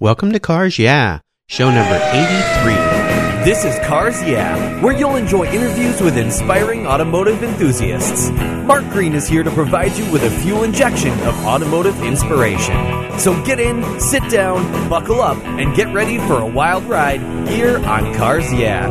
Welcome to Cars Yeah, show number 83. This is Cars Yeah, where you'll enjoy interviews with inspiring automotive enthusiasts. Mark Green is here to provide you with a fuel injection of automotive inspiration. So get in, sit down, buckle up, and get ready for a wild ride here on Cars Yeah.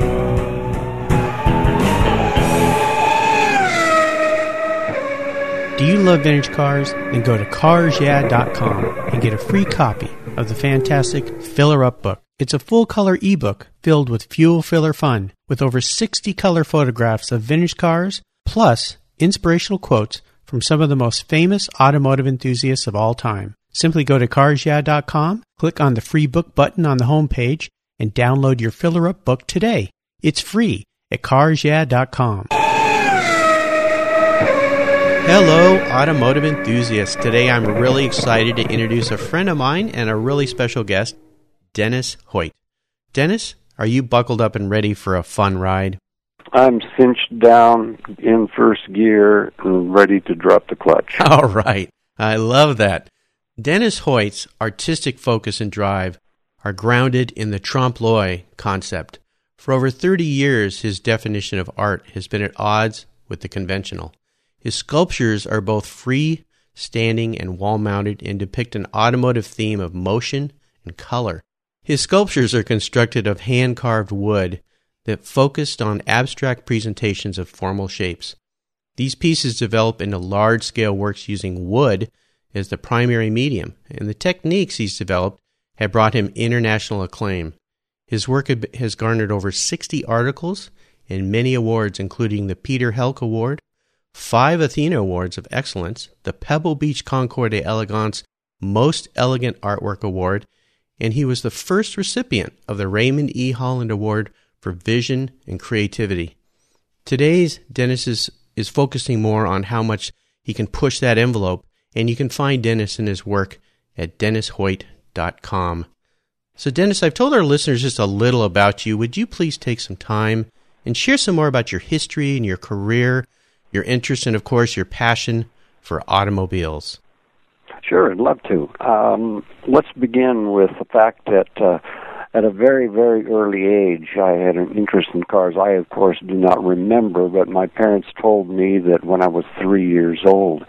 Do you love vintage cars? Then go to carsyeah.com and get a free copy of the fantastic Filler Up book. It's a full color ebook filled with fuel filler fun with over 60 color photographs of vintage cars plus inspirational quotes from some of the most famous automotive enthusiasts of all time. Simply go to carsyeah.com, click on the free book button on the homepage, and download your Filler Up book today. It's free at carsyeah.com. Hello, automotive enthusiasts. Today I'm really excited to introduce a friend of mine and a really special guest, Dennis Hoyt. Dennis, are you buckled up and ready for a fun ride? I'm cinched down in first gear and ready to drop the clutch. All right. I love that. Dennis Hoyt's artistic focus and drive are grounded in the trompe l'oeil concept. For over 30 years, his definition of art has been at odds with the conventional. His sculptures are both free standing and wall mounted and depict an automotive theme of motion and color. His sculptures are constructed of hand carved wood that focused on abstract presentations of formal shapes. These pieces develop into large scale works using wood as the primary medium, and the techniques he's developed have brought him international acclaim. His work has garnered over 60 articles and many awards, including the Peter Helck Award, five Athena Awards of Excellence, the Pebble Beach Concours d'Elegance Most Elegant Artwork Award, and he was the first recipient of the Raymond E. Holland Award for Vision and Creativity. Today's Dennis is, is focusing more on how much he can push that envelope, and you can find Dennis and his work at dennishoyt.com. So, Dennis, I've told our listeners just a little about you. Would you please take some time and share some more about your history and your career your interest, and of course, your passion for automobiles. Sure, I'd love to. Um, let's begin with the fact that uh, at a very, very early age, I had an interest in cars. I, of course, do not remember, but my parents told me that when I was three years old,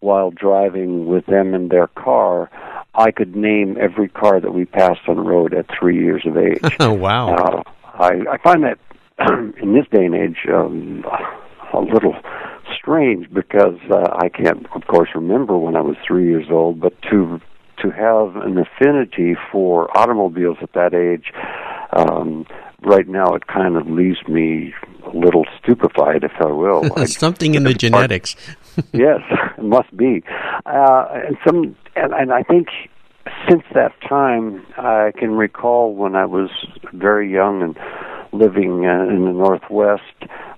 while driving with them in their car, I could name every car that we passed on the road at three years of age. Oh, wow. Uh, I, I find that in this day and age um, a little strange because uh, I can't, of course, remember when I was three years old, but to to have an affinity for automobiles at that age, um, right now it kind of leaves me a little stupefied, if I will. Something in the genetics. yes, it must be, uh, and some, and, and I think since that time, I can recall when I was very young and living uh, in the Northwest.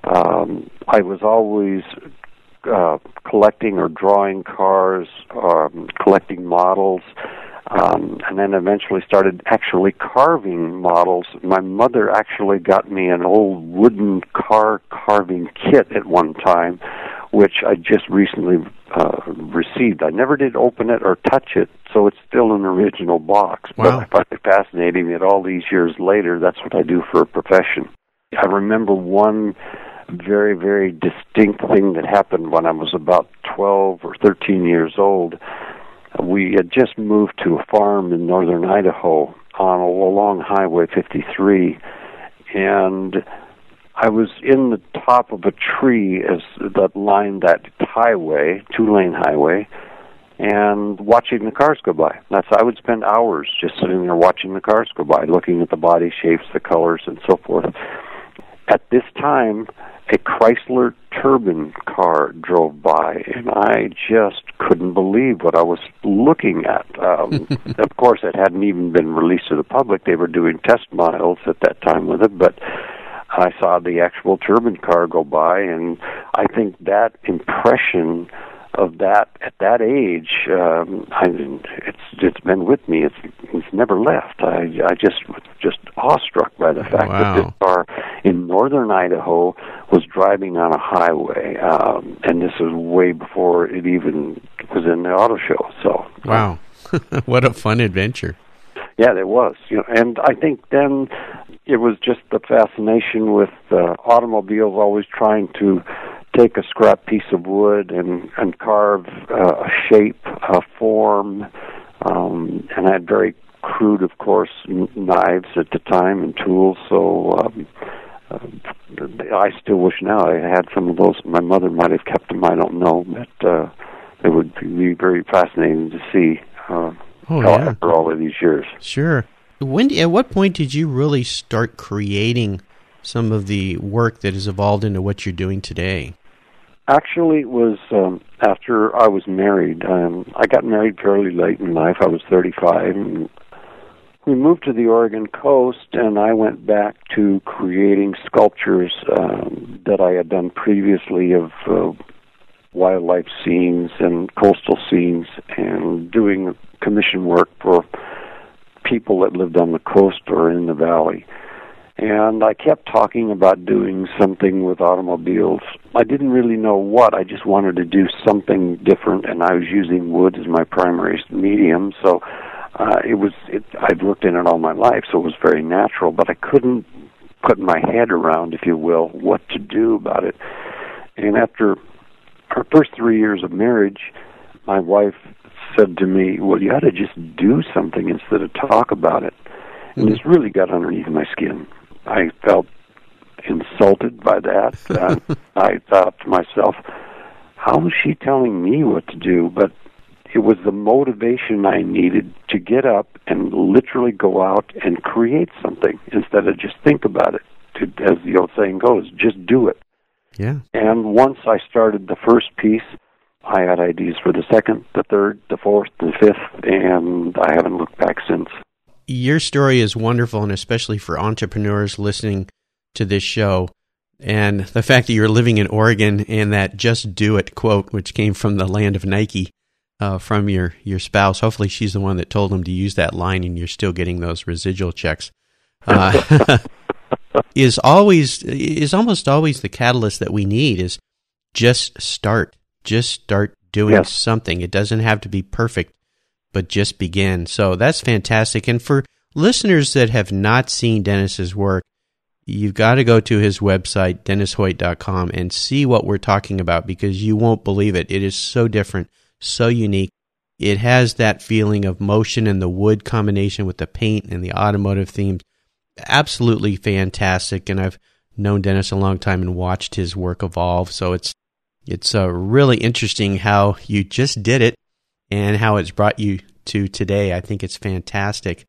Um, I was always uh, collecting or drawing cars, um, collecting models, um, and then eventually started actually carving models. My mother actually got me an old wooden car carving kit at one time, which I just recently uh, received. I never did open it or touch it, so it's still an original box. Wow. But I find it fascinating that all these years later, that's what I do for a profession. I remember one very, very distinct thing that happened when I was about 12 or 13 years old. We had just moved to a farm in northern Idaho on along Highway 53, and I was in the top of a tree as that lined that highway, two lane highway, and watching the cars go by. That's I would spend hours just sitting there watching the cars go by, looking at the body shapes, the colors, and so forth. At this time, a Chrysler turbine car drove by, and I just couldn't believe what I was looking at. Um, of course, it hadn't even been released to the public. They were doing test miles at that time with it, but I saw the actual turbine car go by, and I think that impression of that at that age, um, I it's it's been with me. It's it's never left. I I just was just awestruck by the fact wow. that this car in northern Idaho was driving on a highway, um, and this was way before it even was in the auto show. So wow, what a fun adventure! Yeah, it was. You know, and I think then it was just the fascination with uh, automobiles always trying to take a scrap piece of wood and and carve uh, a shape, a form, um, and I had very crude, of course, n- knives at the time and tools. So um, uh, I still wish now I had some of those. My mother might have kept them. I don't know, but uh, it would be very fascinating to see. Uh, Oh, yeah. after all of these years. Sure. When at what point did you really start creating some of the work that has evolved into what you're doing today? Actually, it was um, after I was married. Um, I got married fairly late in life. I was 35. And we moved to the Oregon coast, and I went back to creating sculptures um, that I had done previously of uh, wildlife scenes and coastal scenes, and doing commission work for people that lived on the coast or in the valley. And I kept talking about doing something with automobiles. I didn't really know what. I just wanted to do something different, and I was using wood as my primary medium. So uh, it was. It, I'd looked in it all my life, so it was very natural. But I couldn't put my head around, if you will, what to do about it. And after our first three years of marriage, my wife said to me, "Well, you ought to just do something instead of talk about it." And this really got underneath my skin. I felt insulted by that. Uh, I thought to myself, "How is she telling me what to do?" But it was the motivation I needed to get up and literally go out and create something instead of just think about it. To, as the old saying goes, just do it. Yeah. And once I started the first piece, I had ideas for the second, the third, the fourth, the fifth, and I haven't looked back since. Your story is wonderful, and especially for entrepreneurs listening to this show. And the fact that you're living in Oregon and that just do it quote, which came from the land of Nike, uh, from your, your spouse. Hopefully, she's the one that told him to use that line, and you're still getting those residual checks. Uh, is always is almost always the catalyst that we need. Is just start, just start doing Yes. something. It doesn't have to be perfect, but just begin. So that's fantastic. And for listeners that have not seen Dennis's work, you've got to go to his website, dennishoyt.com, and see what we're talking about because you won't believe it. It is so different, so unique. It has that feeling of motion and the wood combination with the paint and the automotive themes. Absolutely fantastic. And I've known Dennis a long time and watched his work evolve. So it's it's uh, really interesting how you just did it and how it's brought you to today. I think it's fantastic.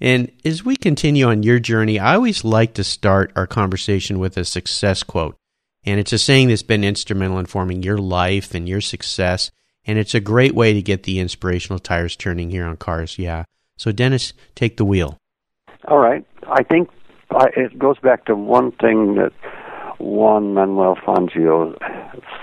And as we continue on your journey, I always like to start our conversation with a success quote. And it's a saying that's been instrumental in forming your life and your success. And it's a great way to get the inspirational tires turning here on cars. Yeah. So, Dennis, take the wheel. All right. I think it goes back to one thing that Juan Manuel Fangio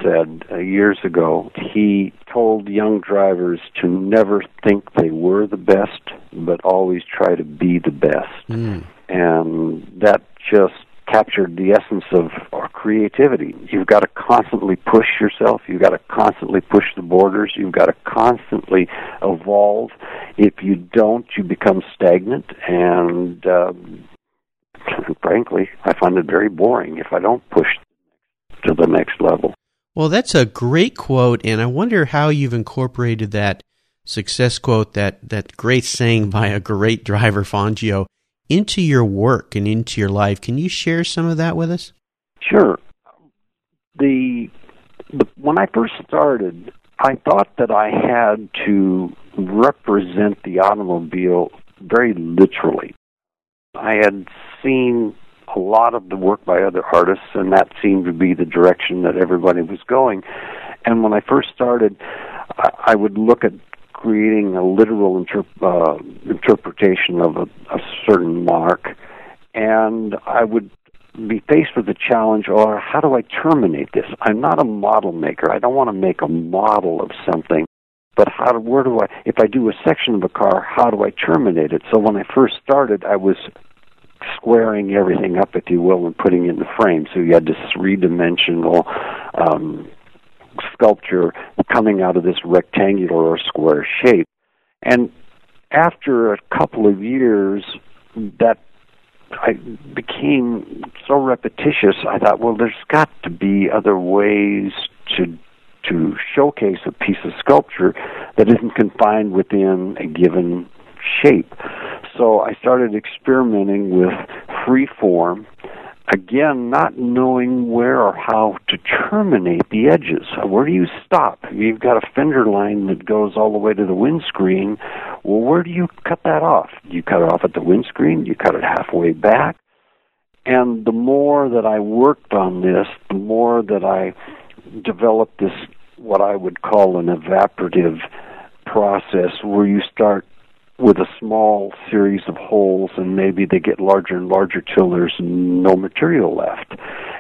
said uh, years ago. He told young drivers to never think they were the best, but always try to be the best. Mm. And that just captured the essence of our creativity. You've got to constantly push yourself. You've got to constantly push the borders. You've got to constantly evolve. If you don't, you become stagnant. And um, frankly, I find it very boring if I don't push to the next level. Well, that's a great quote, and I wonder how you've incorporated that success quote, that, that great saying by a great driver, Fangio, into your work and into your life. Can you share some of that with us? Sure. The, the when I first started, I thought that I had to represent the automobile very literally. I had seen a lot of the work by other artists, and that seemed to be the direction that everybody was going. And when I first started, I, I would look at creating a literal uh, interpretation of a, a certain marque, and I would be faced with the challenge or how do I terminate this? I'm not a model maker. I don't want to make a model of something. But how where do I if I do a section of a car, how do I terminate it? So when I first started I was squaring everything up, if you will, and putting it in the frame. So you had this three dimensional um sculpture coming out of this rectangular or square shape. And after a couple of years, that I became so repetitious. I thought, well, there's got to be other ways to to showcase a piece of sculpture that isn't confined within a given shape. So I started experimenting with free form again, not knowing where or how to terminate the edges. Where do you stop? You've got a fender line that goes all the way to the windscreen. Well, where do you cut that off? Do you cut it off at the windscreen? You cut it halfway back? And the more that I worked on this, the more that I developed this, what I would call an evaporative process, where you start with a small series of holes and maybe they get larger and larger till there's no material left.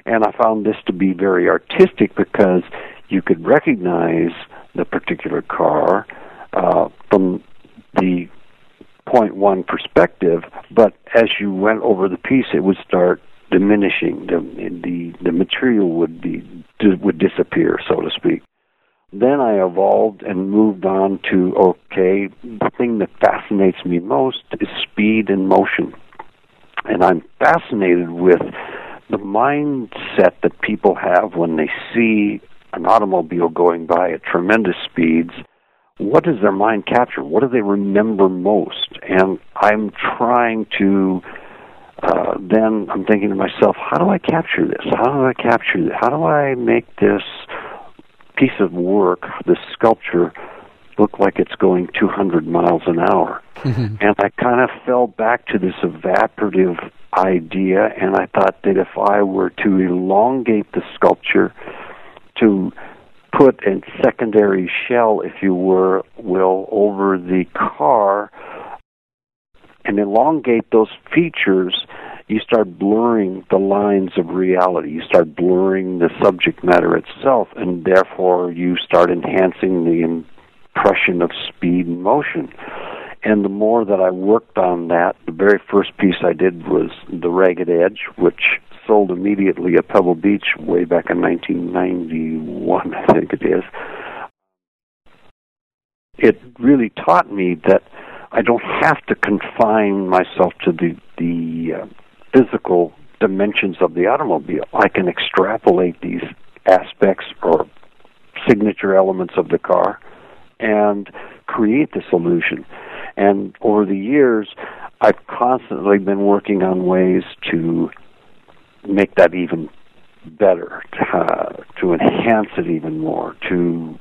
And I found this to be very artistic because you could recognize the particular car uh, from the point one perspective, but as you went over the piece, it would start diminishing. The the the material would be would disappear, so to speak. Then I evolved and moved on to okay, the thing that fascinates me most is speed and motion. And I'm fascinated with the mindset that people have when they see an automobile going by at tremendous speeds. What does their mind capture? What do they remember most? And I'm trying to uh, then I'm thinking to myself, how do I capture this? How do I capture this? How do I make this piece of work, this sculpture, look like it's going 200 miles an hour. Mm-hmm. And I kind of fell back to this evaporative idea, and I thought that if I were to elongate the sculpture, to put a secondary shell, if you were, will, over the car, and elongate those features, you start blurring the lines of reality. You start blurring the subject matter itself, and therefore you start enhancing the impression of speed and motion. And the more that I worked on that, the very first piece I did was The Ragged Edge, which sold immediately at Pebble Beach way back in 1991, I think it is. It really taught me that I don't have to confine myself to the the uh, physical dimensions of the automobile. I can extrapolate these aspects or signature elements of the car and create this illusion. And over the years, I've constantly been working on ways to make that even better, to, to enhance it even more, to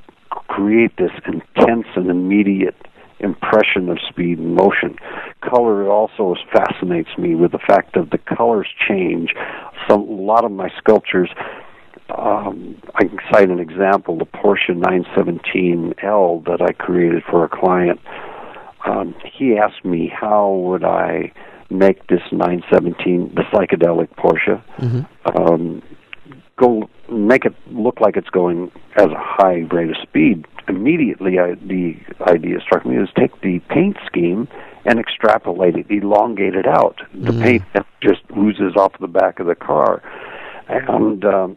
create this intense and immediate impression of speed and motion. Color also fascinates me with the fact that the colors change. Some a lot of my sculptures. Um, I can cite an example: the Porsche 917L that I created for a client. Um, he asked me how would I make this 917 the psychedelic Porsche. Mm-hmm. Um, go make it look like it's going as a high rate of speed. Immediately, I, the idea struck me is take the paint scheme and extrapolate it, elongate it out. The mm. paint just oozes off the back of the car, and um,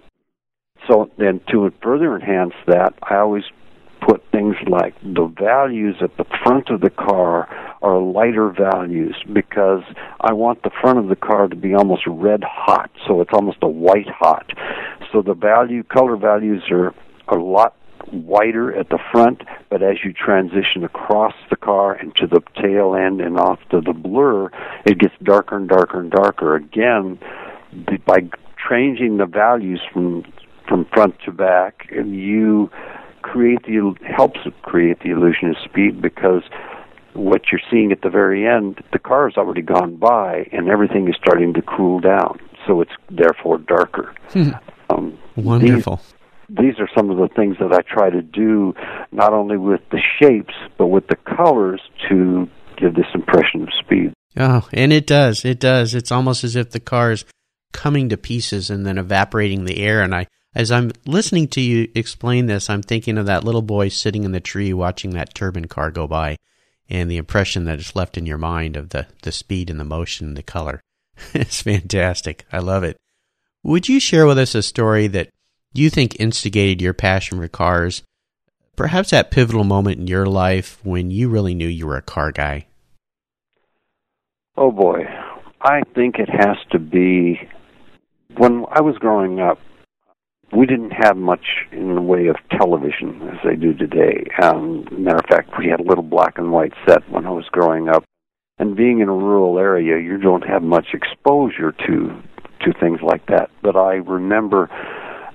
so then to further enhance that, I always put things like the values at the front of the car are lighter values because I want the front of the car to be almost red hot, so it's almost a white hot. So the value color values are a lot whiter at the front, but as you transition across the car and to the tail end and off to the blur, it gets darker and darker and darker. Again, by changing the values from from front to back, and you create the helps create the illusion of speed because what you're seeing at the very end, the car has already gone by, and everything is starting to cool down, so it's therefore darker. Hmm. Um, Wonderful. These, these are some of the things that I try to do, not only with the shapes but with the colors to give this impression of speed. Oh, and it does. It does. It's almost as if the car is coming to pieces and then evaporating the air. And I as I'm listening to you explain this, I'm thinking of that little boy sitting in the tree watching that turbine car go by and the impression that is left in your mind of the, the speed and the motion and the color. it's fantastic. I love it. Would you share with us a story that you think instigated your passion for cars? Perhaps that pivotal moment in your life when you really knew you were a car guy. Oh boy, I think it has to be when I was growing up. We didn't have much in the way of television as they do today. Um, matter of fact, we had a little black and white set when I was growing up. And being in a rural area, you don't have much exposure to to things like that. But I remember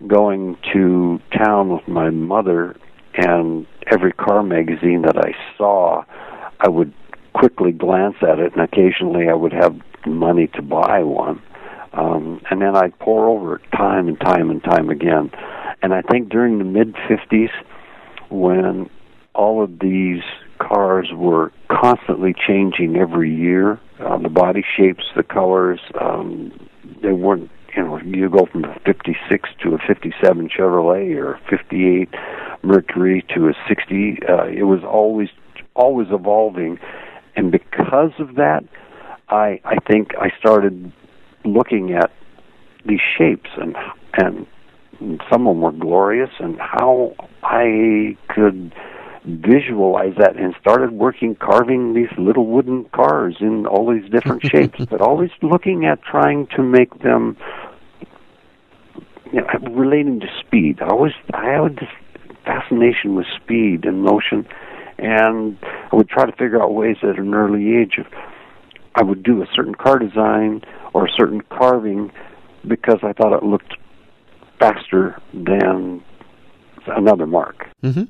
going to town with my mother, and every car magazine that I saw, I would quickly glance at it, and occasionally I would have money to buy one. Um, and then I'd pour over it time and time and time again. And I think during the mid 50s, when all of these cars were constantly changing every year, uh, the body shapes, the colors, um, they weren't, you know, you go from a 56 to a 57 Chevrolet or a 58 Mercury to a 60. Uh, it was always, always evolving. And because of that, I, I think I started looking at these shapes and and some of them were glorious and how I could visualize that and started working carving these little wooden cars in all these different shapes but always looking at trying to make them you know relating to speed. I always I had this fascination with speed and motion and I would try to figure out ways at an early age of I would do a certain car design or a certain carving because I thought it looked faster than another marque. Mm-hmm.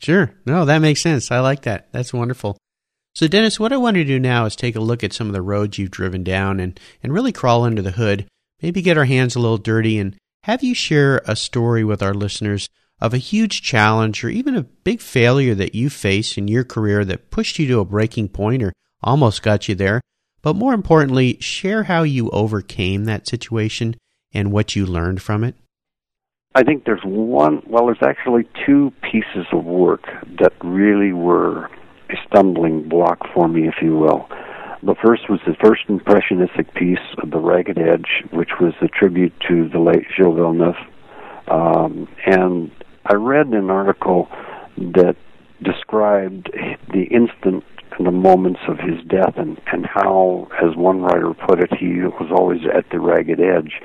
Sure. No, that makes sense. I like that. That's wonderful. So, Dennis, what I want to do now is take a look at some of the roads you've driven down and, and really crawl under the hood, maybe get our hands a little dirty, and have you share a story with our listeners of a huge challenge or even a big failure that you faced in your career that pushed you to a breaking point or almost got you there. But more importantly, share how you overcame that situation and what you learned from it. I think there's one, well, there's actually two pieces of work that really were a stumbling block for me, if you will. The first was the first impressionistic piece of The Ragged Edge, which was a tribute to the late Gilles Villeneuve. Um, and I read an article that described the instant moments of his death and, and how, as one writer put it, he was always at the ragged edge.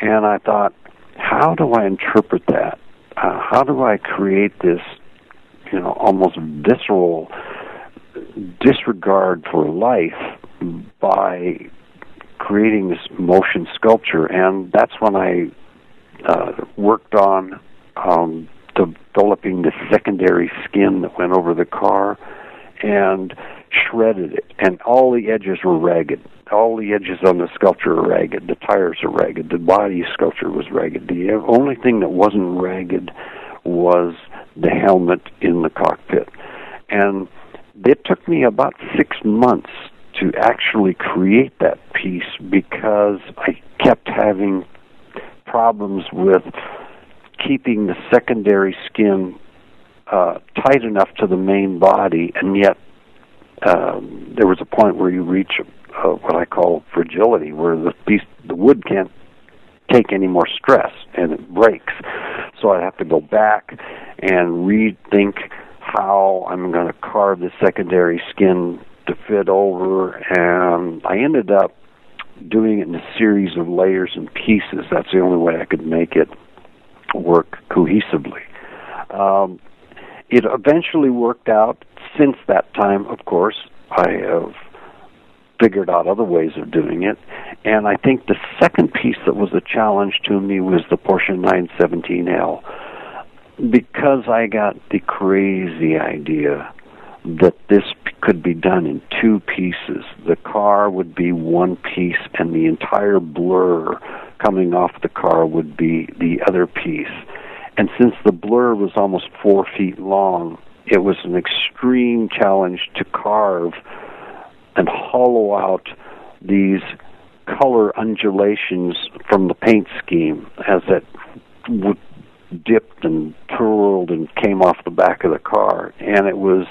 And I thought, how do I interpret that? Uh, how do I create this, you know, almost visceral disregard for life by creating this motion sculpture? And that's when I uh, worked on um, developing the secondary skin that went over the car and shredded it, and all the edges were ragged. All the edges on the sculpture are ragged. The tires are ragged. The body sculpture was ragged. The only thing that wasn't ragged was the helmet in the cockpit. And it took me about six months to actually create that piece because I kept having problems with keeping the secondary skin uh, tight enough to the main body, and yet um, there was a point where you reach uh, what I call fragility, where the piece, the wood can't take any more stress and it breaks. So I have to go back and rethink how I'm going to carve the secondary skin to fit over, and I ended up doing it in a series of layers and pieces. That's the only way I could make it work cohesively. Um, it eventually worked out. Since that time, of course, I have figured out other ways of doing it. And I think the second piece that was a challenge to me was the Porsche 917L. Because I got the crazy idea that this could be done in two pieces. The car would be one piece, and the entire blur coming off the car would be the other piece. And since the blur was almost four feet long, it was an extreme challenge to carve and hollow out these color undulations from the paint scheme as it w- dipped and twirled and came off the back of the car. And it was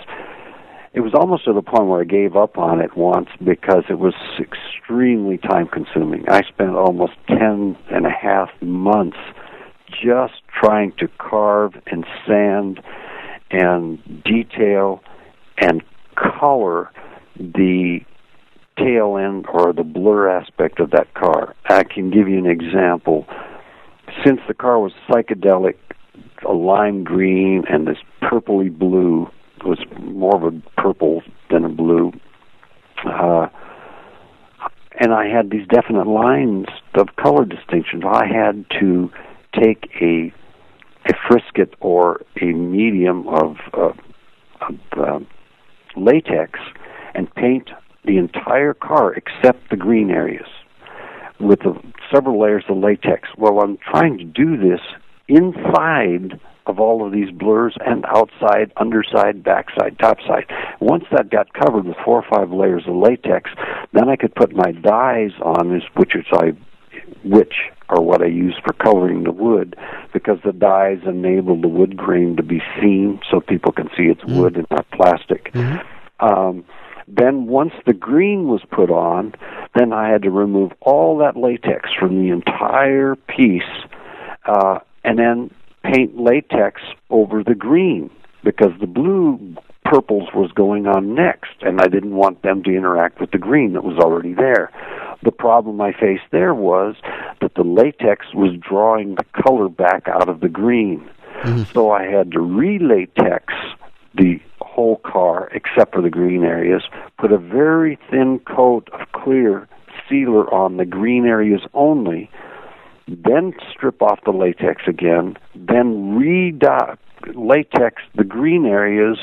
it was almost to the point where I gave up on it once because it was extremely time consuming. I spent almost ten and a half months just trying to carve and sand and detail and color the tail end or the blur aspect of that car. I can give you an example. Since the car was psychedelic, a lime green and this purpley blue was more of a purple than a blue. Uh, and I had these definite lines of color distinctions. I had to take a a frisket or a medium of, uh, of uh, latex and paint the entire car except the green areas with the, several layers of latex. Well, I'm trying to do this inside of all of these blurs and outside, underside, backside, topside. Once that got covered with four or five layers of latex, then I could put my dyes on, which is I, which are what I use for coloring the wood, because the dyes enable the wood grain to be seen, so people can see it's mm-hmm. wood and not plastic. Mm-hmm. Um, then once the green was put on, then I had to remove all that latex from the entire piece, uh, and then paint latex over the green because the blue purples was going on next, and I didn't want them to interact with the green that was already there. The problem I faced there was that the latex was drawing the color back out of the green. Mm-hmm. So I had to re-latex the whole car except for the green areas, put a very thin coat of clear sealer on the green areas only, then strip off the latex again, then re-latex the green areas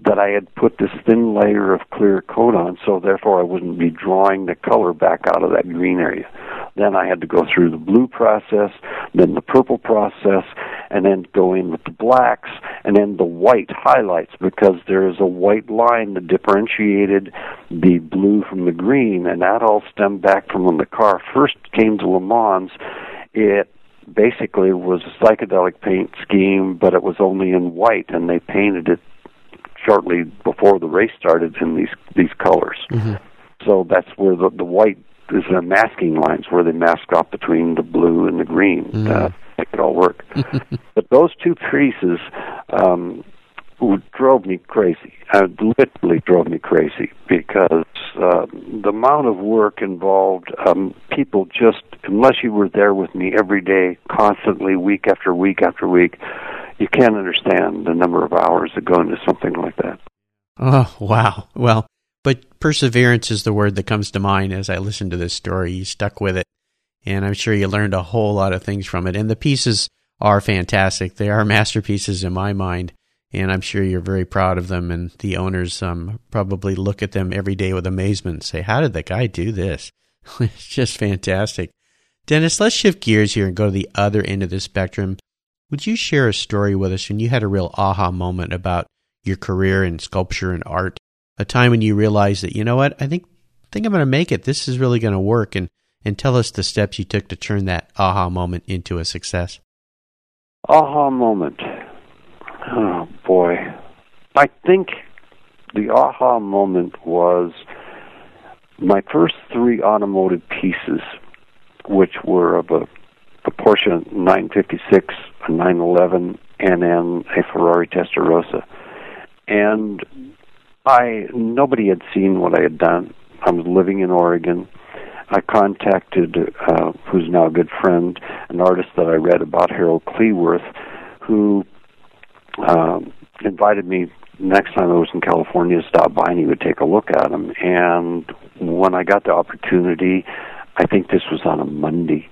that I had put this thin layer of clear coat on, so therefore I wouldn't be drawing the color back out of that green area. Then I had to go through the blue process, then the purple process, and then go in with the blacks, and then the white highlights because there is a white line that differentiated the blue from the green, and that all stemmed back from when the car first came to Le Mans. It basically was a psychedelic paint scheme, but it was only in white, and they painted it shortly before the race started in these these colors. Mm-hmm. So that's where the the white is the masking lines where they mask off between the blue and the green mm-hmm. uh, make it all work. but those two pieces um, drove me crazy. Uh, literally drove me crazy because uh, the amount of work involved. Um, people just unless you were there with me every day, constantly, week after week after week you can't understand the number of hours that go into something like that. Oh, wow. Well, but perseverance is the word that comes to mind as I listen to this story. You stuck with it, and I'm sure you learned a whole lot of things from it. And the pieces are fantastic. They are masterpieces in my mind, and I'm sure you're very proud of them. And the owners um, probably look at them every day with amazement and say, How did the guy do this? it's just fantastic. Dennis, let's shift gears here and go to the other end of the spectrum would you share a story with us when you had a real aha moment about your career in sculpture and art? A time when you realized that, you know what, I think I think I'm going to make it. This is really going to work and and tell us the steps you took to turn that aha moment into a success. Aha moment. Oh boy. I think the aha moment was my first three automotive pieces, which were of a a Porsche 956, a 911, and then a Ferrari Testarossa. And I nobody had seen what I had done. I was living in Oregon. I contacted, uh, who's now a good friend, an artist that I read about, Harold Cleworth, who um, invited me next time I was in California to stop by and he would take a look at them. And when I got the opportunity, I think this was on a Monday,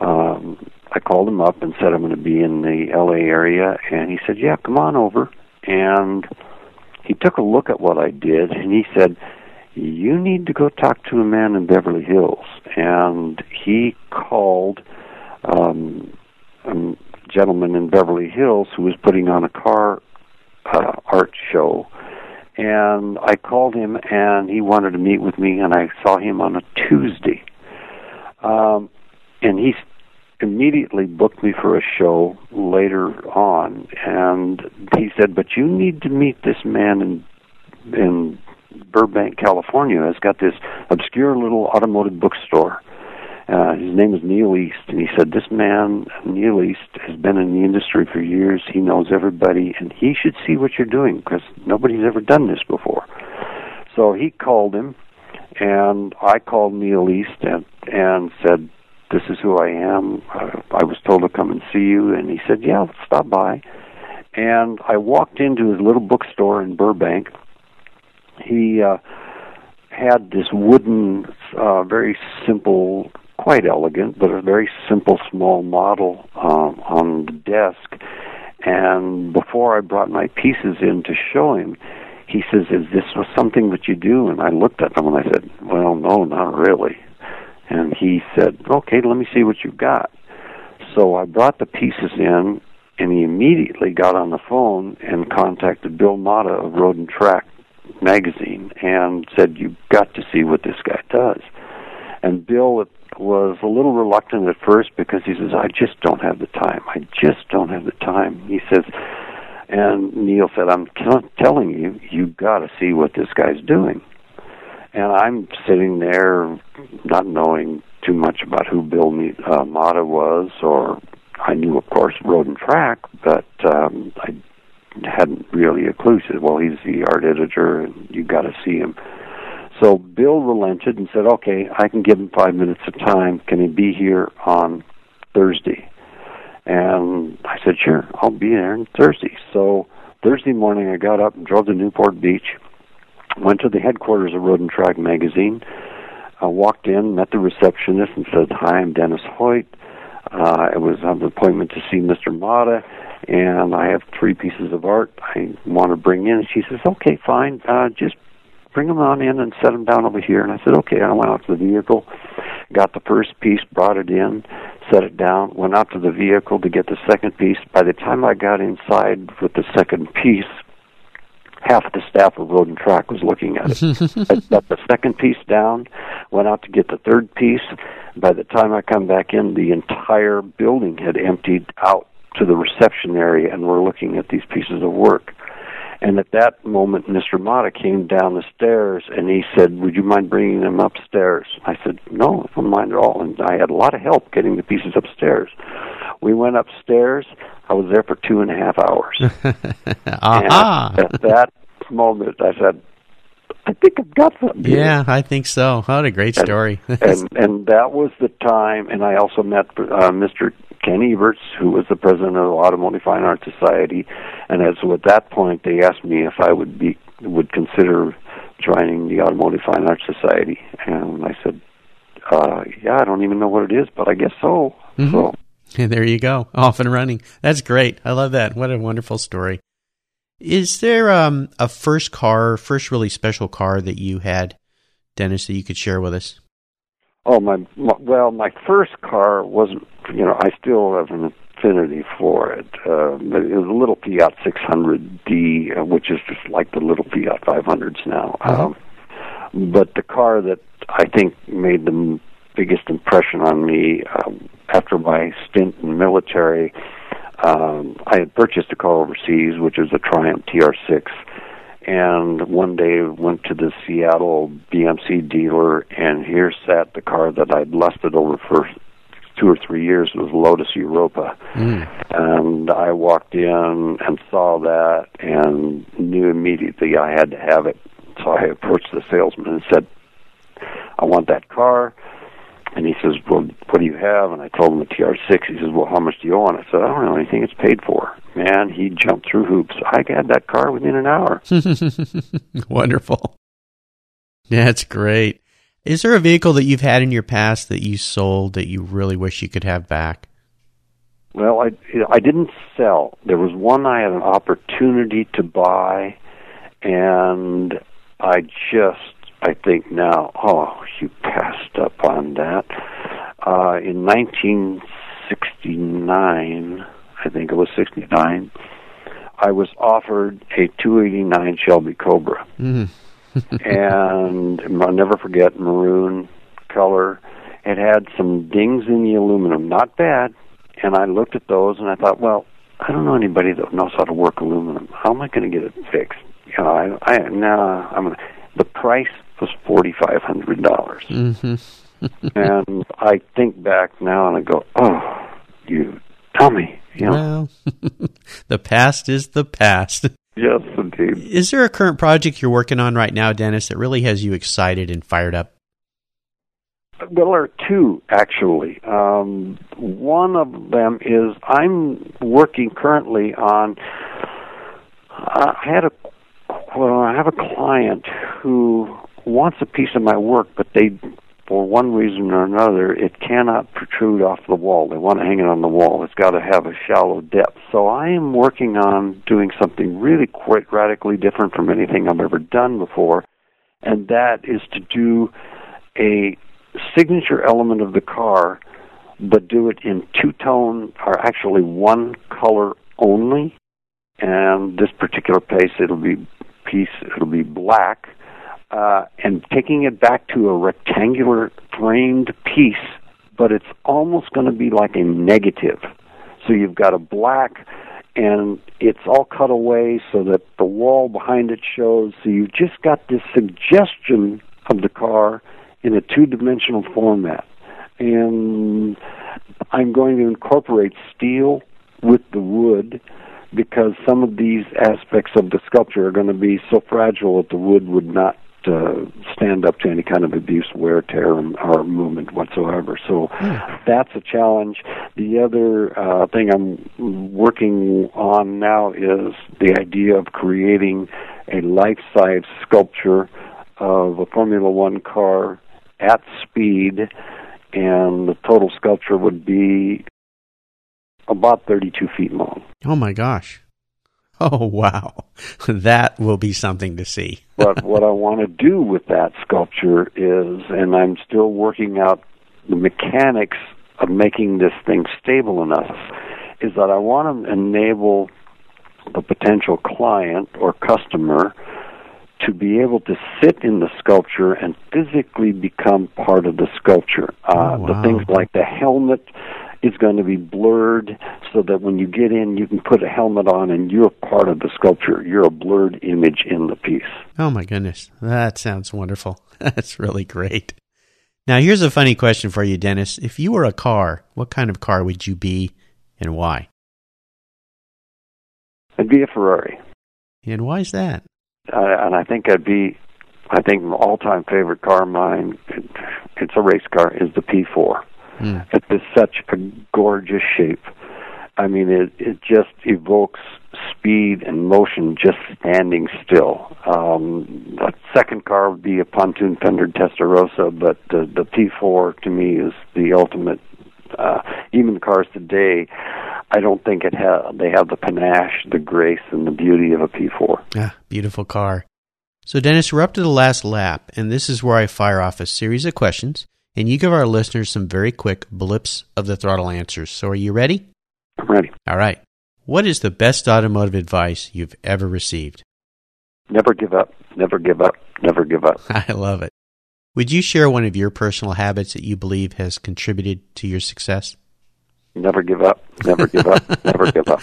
um, I called him up and said I'm going to be in the LA area, and he said, "Yeah, come on over." And he took a look at what I did, and he said, "You need to go talk to a man in Beverly Hills." And he called um, a gentleman in Beverly Hills who was putting on a car uh, art show. And I called him, and he wanted to meet with me, and I saw him on a Tuesday. Um, and he immediately booked me for a show later on and he said but you need to meet this man in in Burbank California has got this obscure little automotive bookstore uh, his name is Neil East, and he said this man, Neil East, has been in the industry for years. He knows everybody, and he should see what you're doing because nobody's ever done this before. So he called him, And I called Neil East and, and said, this is who I am. Uh, I was told to come and see you. And he said, yeah, stop by. And I walked into his little bookstore in Burbank. He uh, had this wooden, uh, very simple, quite elegant, but a very simple small model um, on the desk. And before I brought my pieces in to show him, he says, "Is this something that you do?" And I looked at him and I said, "Well, no, not really." And he said, "Okay, let me see what you've got." So I brought the pieces in, and he immediately got on the phone and contacted Bill Motta of Road and Track magazine and said, "You've got to see what this guy does." And Bill was a little reluctant at first because he says, "I just don't have the time. I just don't have the time." He says, and Neil said, "I'm t- telling you, you've got to see what this guy's doing." And I'm sitting there, not knowing too much about who Bill uh, Motta was, or I knew, of course, Road and Track, but um, I hadn't really a clue. He said, "Well, he's the art editor, and you've got to see him." So Bill relented and said, "Okay, I can give him five minutes of time. Can he be here on Thursday?" And I said, "Sure, I'll be there on Thursday." So Thursday morning, I got up and drove to Newport Beach, went to the headquarters of Road and Track magazine. I walked in, met the receptionist, and said, "Hi, I'm Dennis Hoyt. Uh, I was on an appointment to see Mr. Motta, and I have three pieces of art I want to bring in." She says, "Okay, fine. Uh, just bring them on in and set them down over here. And I said, okay. I went out to the vehicle, got the first piece, brought it in, set it down, went out to the vehicle to get the second piece. By the time I got inside with the second piece, half of the staff of Road and Track was looking at it. I got the second piece down, went out to get the third piece. By the time I come back in, the entire building had emptied out to the reception area and we're looking at these pieces of work. And at that moment, Mr. Motta came down the stairs and he said, Would you mind bringing them upstairs? I said, No, I don't mind at all. And I had a lot of help getting the pieces upstairs. We went upstairs. I was there for two and a half hours. Aha! And at that moment, I said, I think I've got something. here." Yeah, I think so. What a great story. and and that was the time. And I also met uh, Mr. Ken Eberts, who was the president of the Automotive Fine Art Society. And as at that point, they asked me if I would be would consider joining the Automotive Fine Art Society, and I said, uh, "Yeah, I don't even know what it is, but I guess so." Mhm. So there you go, off and running. That's great. I love that. What a wonderful story. Is there um, a first car, first really special car that you had, Dennis, that you could share with us? Oh my, my well, my first car wasn't. You know, I still have an affinity for it. Uh, it was a little Fiat 600D, uh, which is just like the little Fiat 500s now. Um, but the car that I think made the biggest impression on me um, after my stint in the military, um, I had purchased a car overseas, which is a Triumph TR6 and one day went to the Seattle BMC dealer, and here sat the car that I'd lusted over for two or three years. It was Lotus Europa, Mm. and I walked in and saw that, and knew immediately I had to have it. So I approached the salesman and said, "I want that car." And he says, "Well, what do you have?" And I told him a TR6. He says, "Well, how much do you owe on it?" I said, "I don't know anything. It's paid for." Man, he jumped through hoops. I had that car within an hour. Wonderful. That's great. Is there a vehicle that you've had in your past that you sold that you really wish you could have back? Well, I I didn't sell. There was one I had an opportunity to buy, and I just I think now, oh, you passed up on that. Uh, in 1969, I think it was 69, I was offered a 289 Shelby Cobra, Mm. and I'll never forget maroon color. It had some dings in the aluminum, not bad. And I looked at those and I thought, well, I don't know anybody that knows how to work aluminum. How am I going to get it fixed? You know, I, I nah, I'm gonna. The price was forty five hundred dollars, hmm and I think back now and I go, oh, you dummy. You know, Well, the past is the past. Yes, indeed. Is there a current project you're working on right now, Dennis, that really has you excited and fired up? Well, there are two actually. Um, one of them is I'm working currently on. Uh, I had a well, I have a client who wants a piece of my work, but they, for one reason or another, it cannot protrude off the wall. They want to hang it on the wall. It's got to have a shallow depth. So I am working on doing something really quite radically different from anything I've ever done before, and that is to do a signature element of the car, but do it in two tone, or actually one color only. And this particular piece, it'll be piece, it'll be black, uh, and taking it back to a rectangular framed piece, but it's almost going to be like a negative. So you've got a black, and it's all cut away so that the wall behind it shows. So you've just got this suggestion of the car in a two dimensional format. And I'm going to incorporate steel with the wood because some of these aspects of the sculpture are going to be so fragile that the wood would not uh, stand up to any kind of abuse, wear, tear, or movement whatsoever. So mm. that's a challenge. The other uh, thing I'm working on now is the idea of creating a life-size sculpture of a Formula One car at speed, and the total sculpture would be about 32 feet long. Oh my gosh. Oh wow. That will be something to see. but what I want to do with that sculpture is and I'm still working out the mechanics of making this thing stable enough is that I want to enable the potential client or customer to be able to sit in the sculpture and physically become part of the sculpture. Uh, oh, wow. The things like the helmet is going to be blurred so that when you get in, you can put a helmet on and you're part of the sculpture. You're a blurred image in the piece. Oh my goodness. That sounds wonderful. That's really great. Now, here's a funny question for you, Dennis. If you were a car, what kind of car would you be and why? I'd be a Ferrari. And why is that? Uh, and I think I'd be, I think my all-time favorite car of mine, it's a race car, is the P4. Mm. It is such a gorgeous shape. I mean, it it just evokes speed and motion just standing still. Um, the second car would be a pontoon fendered Testarossa, but the the P4 to me is the ultimate. Uh, even the cars today, I don't think it ha- they have the panache, the grace, and the beauty of a P4. Yeah, beautiful car. So, Dennis, we're up to the last lap, and this is where I fire off a series of questions and you give our listeners some very quick blips of the throttle answers. So are you ready? I'm ready. All right. What is the best automotive advice you've ever received? Never give up, never give up, never give up. I love it. Would you share one of your personal habits that you believe has contributed to your success? Never give up, never give up, never give up.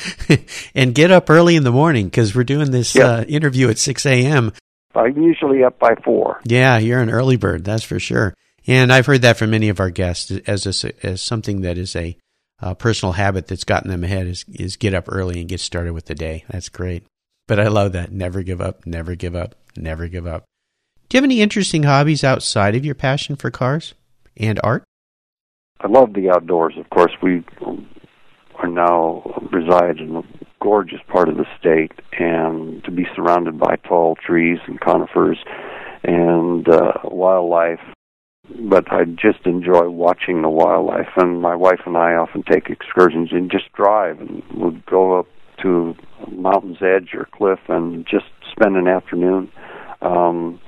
and get up early in the morning because we're doing this uh, interview at 6 a.m. I'm usually up by 4. Yeah, you're an early bird, that's for sure. And I've heard that from many of our guests as a, as something that is a personal habit that's gotten them ahead is is get up early and get started with the day. That's great. But I love that. Never give up, never give up, never give up. Do you have any interesting hobbies outside of your passion for cars and art? I love the outdoors. Of course, we are now reside in a gorgeous part of the state, and to be surrounded by tall trees and conifers and uh, wildlife but I just enjoy watching the wildlife. And my wife and I often take excursions and just drive, and we'll go up to a mountain's edge or cliff and just spend an afternoon um,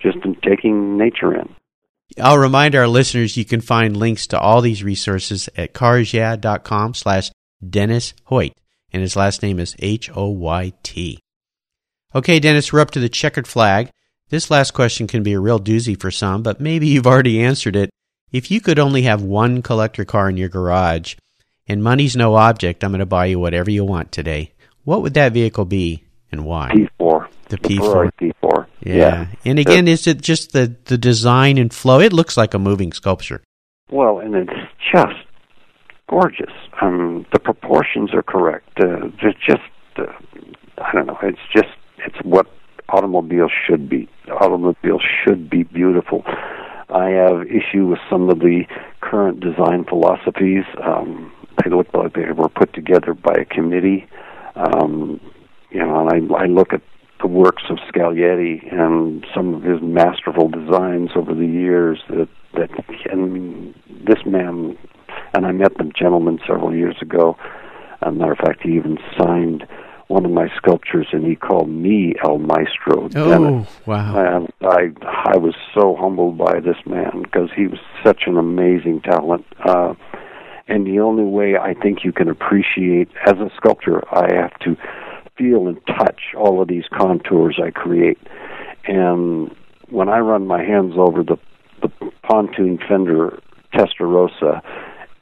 just in taking nature in. I'll remind our listeners you can find links to all these resources at carsyeah.com slash Dennis Hoyt, and his last name is H O Y T. Okay, Dennis, we're up to the checkered flag. This last question can be a real doozy for some, but maybe you've already answered it. If you could only have one collector car in your garage, and money's no object, I'm going to buy you whatever you want today. What would that vehicle be and why? P4. The, the P4. P4. Yeah. yeah. And again, is it just the, the design and flow? It looks like a moving sculpture. Well, and it's just gorgeous. Um, the proportions are correct. Uh, it's just uh, I don't know. It's just it's what automobiles should be. Automobiles should be beautiful. I have issue with some of the current design philosophies. Um, they look like they were put together by a committee. Um, you know, and I, I look at the works of Scaglietti and some of his masterful designs over the years that that and this man and I met the gentleman several years ago. As a matter of fact, he even signed one of my sculptures, and he called me El Maestro. Oh, Dennis. wow! And I I was so humbled by this man because he was such an amazing talent. Uh, and the only way I think you can appreciate as a sculptor, I have to feel and touch all of these contours I create. And when I run my hands over the the pontoon fender Testarossa,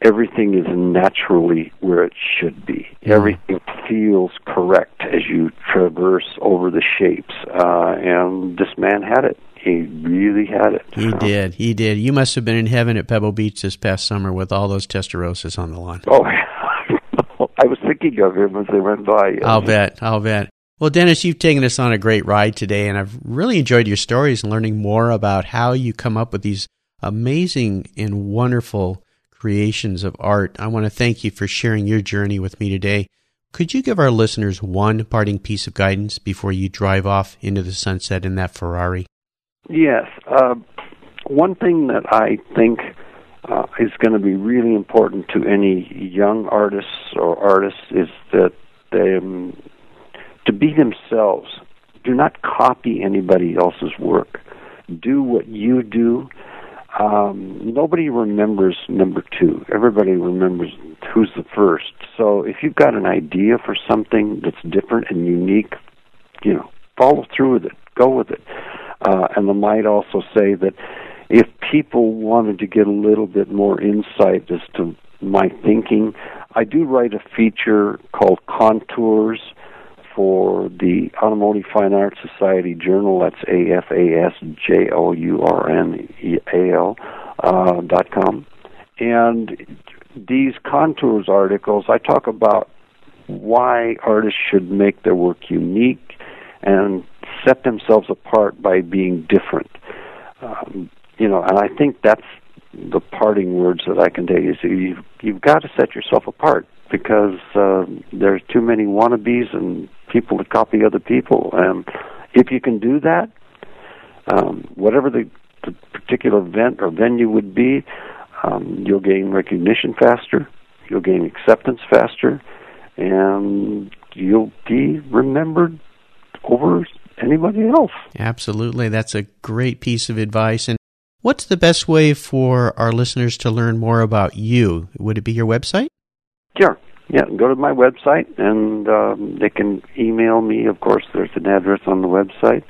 everything is naturally where it should be. Everything feels correct as you traverse over the shapes. Uh, and this man had it. He really had it. He did. He did. You must have been in heaven at Pebble Beach this past summer with all those Testarossas on the lawn. Oh, I was thinking of him as they went by. I'll bet. I'll bet. Well, Dennis, you've taken us on a great ride today, and I've really enjoyed your stories and learning more about how you come up with these amazing and wonderful creations of art. I want to thank you for sharing your journey with me today. Could you give our listeners one parting piece of guidance before you drive off into the sunset in that Ferrari? Yes. Uh, one thing that I think uh, is going to be really important to any young artists or artists is that they, um, to be themselves. Do not copy anybody else's work. Do what you do. Um, nobody remembers number two. Everybody remembers who's the first. So if you've got an idea for something that's different and unique, you know, follow through with it. Go with it. Uh, and I might also say that if people wanted to get a little bit more insight as to my thinking, I do write a feature called Contours for the Automotive Fine Arts Society Journal. That's A F A S J O U R N E A L uh, dot com. And these contours articles, I talk about why artists should make their work unique and set themselves apart by being different. Um, you know, and I think that's the parting words that I can. So you've, you've got to set yourself apart because uh, there's too many wannabes and people to copy other people. And if you can do that, um, whatever the, the particular event or venue would be, um, you'll gain recognition faster, you'll gain acceptance faster, and you'll be remembered over anybody else. Absolutely. That's a great piece of advice. And what's the best way for our listeners to learn more about you? Would it be your website? Sure. Yeah, go to my website and um, they can email me. Of course, there's an address on the website,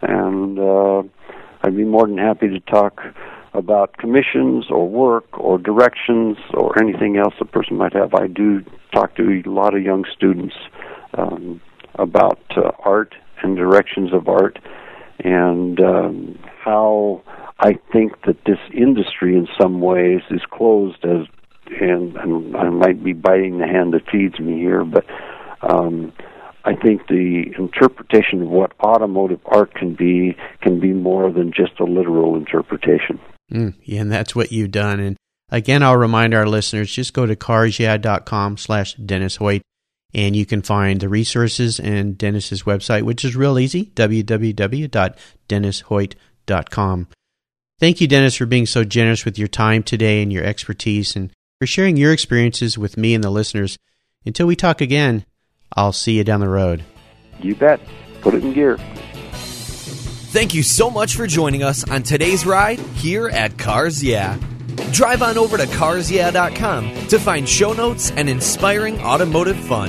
and uh, I'd be more than happy to talk about commissions or work or directions or anything else a person might have. I do talk to a lot of young students um, about uh, art and directions of art and um, how I think that this industry in some ways is closed as and, and I might be biting the hand that feeds me here, but um, I think the interpretation of what automotive art can be can be more than just a literal interpretation. Mm, yeah, and that's what you've done. And again, I'll remind our listeners, just go to carsyeah.com slash Dennis Hoyt, and you can find the resources and Dennis's website, which is real easy, www.dennishoyt.com. Thank you, Dennis, for being so generous with your time today and your expertise and for sharing your experiences with me and the listeners. Until we talk again, I'll see you down the road. You bet. Put it in gear. Thank you so much for joining us on today's ride here at Cars Yeah. Drive on over to carsyeah.com to find show notes and inspiring automotive fun.